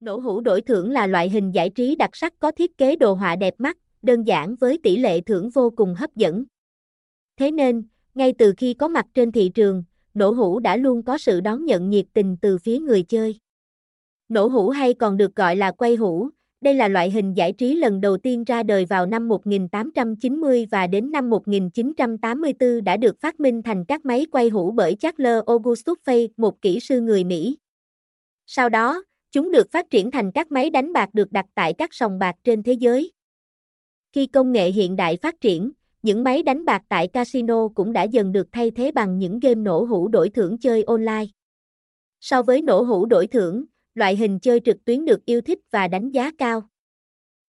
Nổ hũ đổi thưởng là loại hình giải trí đặc sắc có thiết kế đồ họa đẹp mắt, đơn giản với tỷ lệ thưởng vô cùng hấp dẫn. Thế nên, ngay từ khi có mặt trên thị trường, nổ hũ đã luôn có sự đón nhận nhiệt tình từ phía người chơi. Nổ hũ hay còn được gọi là quay hũ, đây là loại hình giải trí lần đầu tiên ra đời vào năm 1890 và đến năm 1984 đã được phát minh thành các máy quay hũ bởi Charles Augustus Fay, một kỹ sư người Mỹ. Sau đó, chúng được phát triển thành các máy đánh bạc được đặt tại các sòng bạc trên thế giới. Khi công nghệ hiện đại phát triển, những máy đánh bạc tại casino cũng đã dần được thay thế bằng những game nổ hũ đổi thưởng chơi online. So với nổ hũ đổi thưởng, loại hình chơi trực tuyến được yêu thích và đánh giá cao.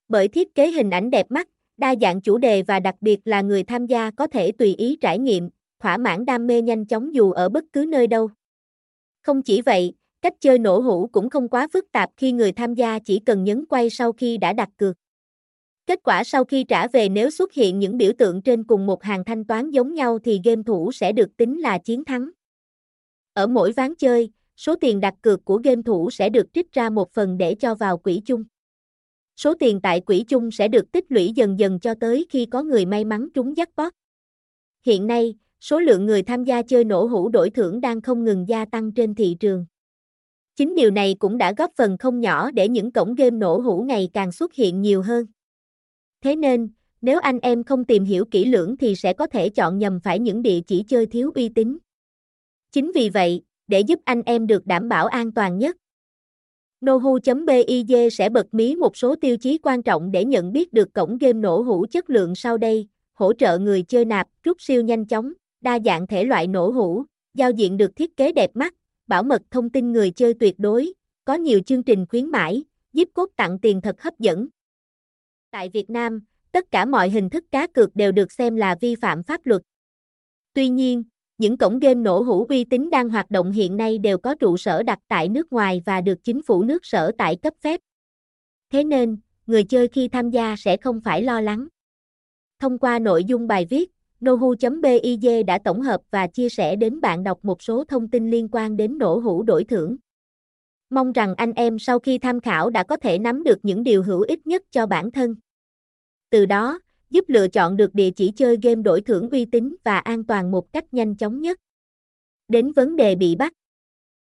Bởi thiết kế hình ảnh đẹp mắt, đa dạng chủ đề và đặc biệt là người tham gia có thể tùy ý trải nghiệm, thỏa mãn đam mê nhanh chóng dù ở bất cứ nơi đâu. Không chỉ vậy, cách chơi nổ hũ cũng không quá phức tạp khi người tham gia chỉ cần nhấn quay sau khi đã đặt cược. Kết quả sau khi trả về nếu xuất hiện những biểu tượng trên cùng một hàng thanh toán giống nhau thì game thủ sẽ được tính là chiến thắng. Ở mỗi ván chơi, số tiền đặt cược của game thủ sẽ được trích ra một phần để cho vào quỹ chung. Số tiền tại quỹ chung sẽ được tích lũy dần dần cho tới khi có người may mắn trúng jackpot. Hiện nay, số lượng người tham gia chơi nổ hũ đổi thưởng đang không ngừng gia tăng trên thị trường. Chính điều này cũng đã góp phần không nhỏ để những cổng game nổ hũ ngày càng xuất hiện nhiều hơn. Thế nên, nếu anh em không tìm hiểu kỹ lưỡng thì sẽ có thể chọn nhầm phải những địa chỉ chơi thiếu uy tín. Chính vì vậy, để giúp anh em được đảm bảo an toàn nhất, Nohu.biz sẽ bật mí một số tiêu chí quan trọng để nhận biết được cổng game nổ hũ chất lượng sau đây, hỗ trợ người chơi nạp, rút siêu nhanh chóng, đa dạng thể loại nổ hũ, giao diện được thiết kế đẹp mắt, bảo mật thông tin người chơi tuyệt đối, có nhiều chương trình khuyến mãi, giúp cốt tặng tiền thật hấp dẫn. Tại Việt Nam, tất cả mọi hình thức cá cược đều được xem là vi phạm pháp luật. Tuy nhiên, những cổng game nổ hũ uy tín đang hoạt động hiện nay đều có trụ sở đặt tại nước ngoài và được chính phủ nước sở tại cấp phép. Thế nên, người chơi khi tham gia sẽ không phải lo lắng. Thông qua nội dung bài viết, nohu.biz đã tổng hợp và chia sẻ đến bạn đọc một số thông tin liên quan đến nổ hũ đổi thưởng. Mong rằng anh em sau khi tham khảo đã có thể nắm được những điều hữu ích nhất cho bản thân. Từ đó, giúp lựa chọn được địa chỉ chơi game đổi thưởng uy tín và an toàn một cách nhanh chóng nhất. Đến vấn đề bị bắt.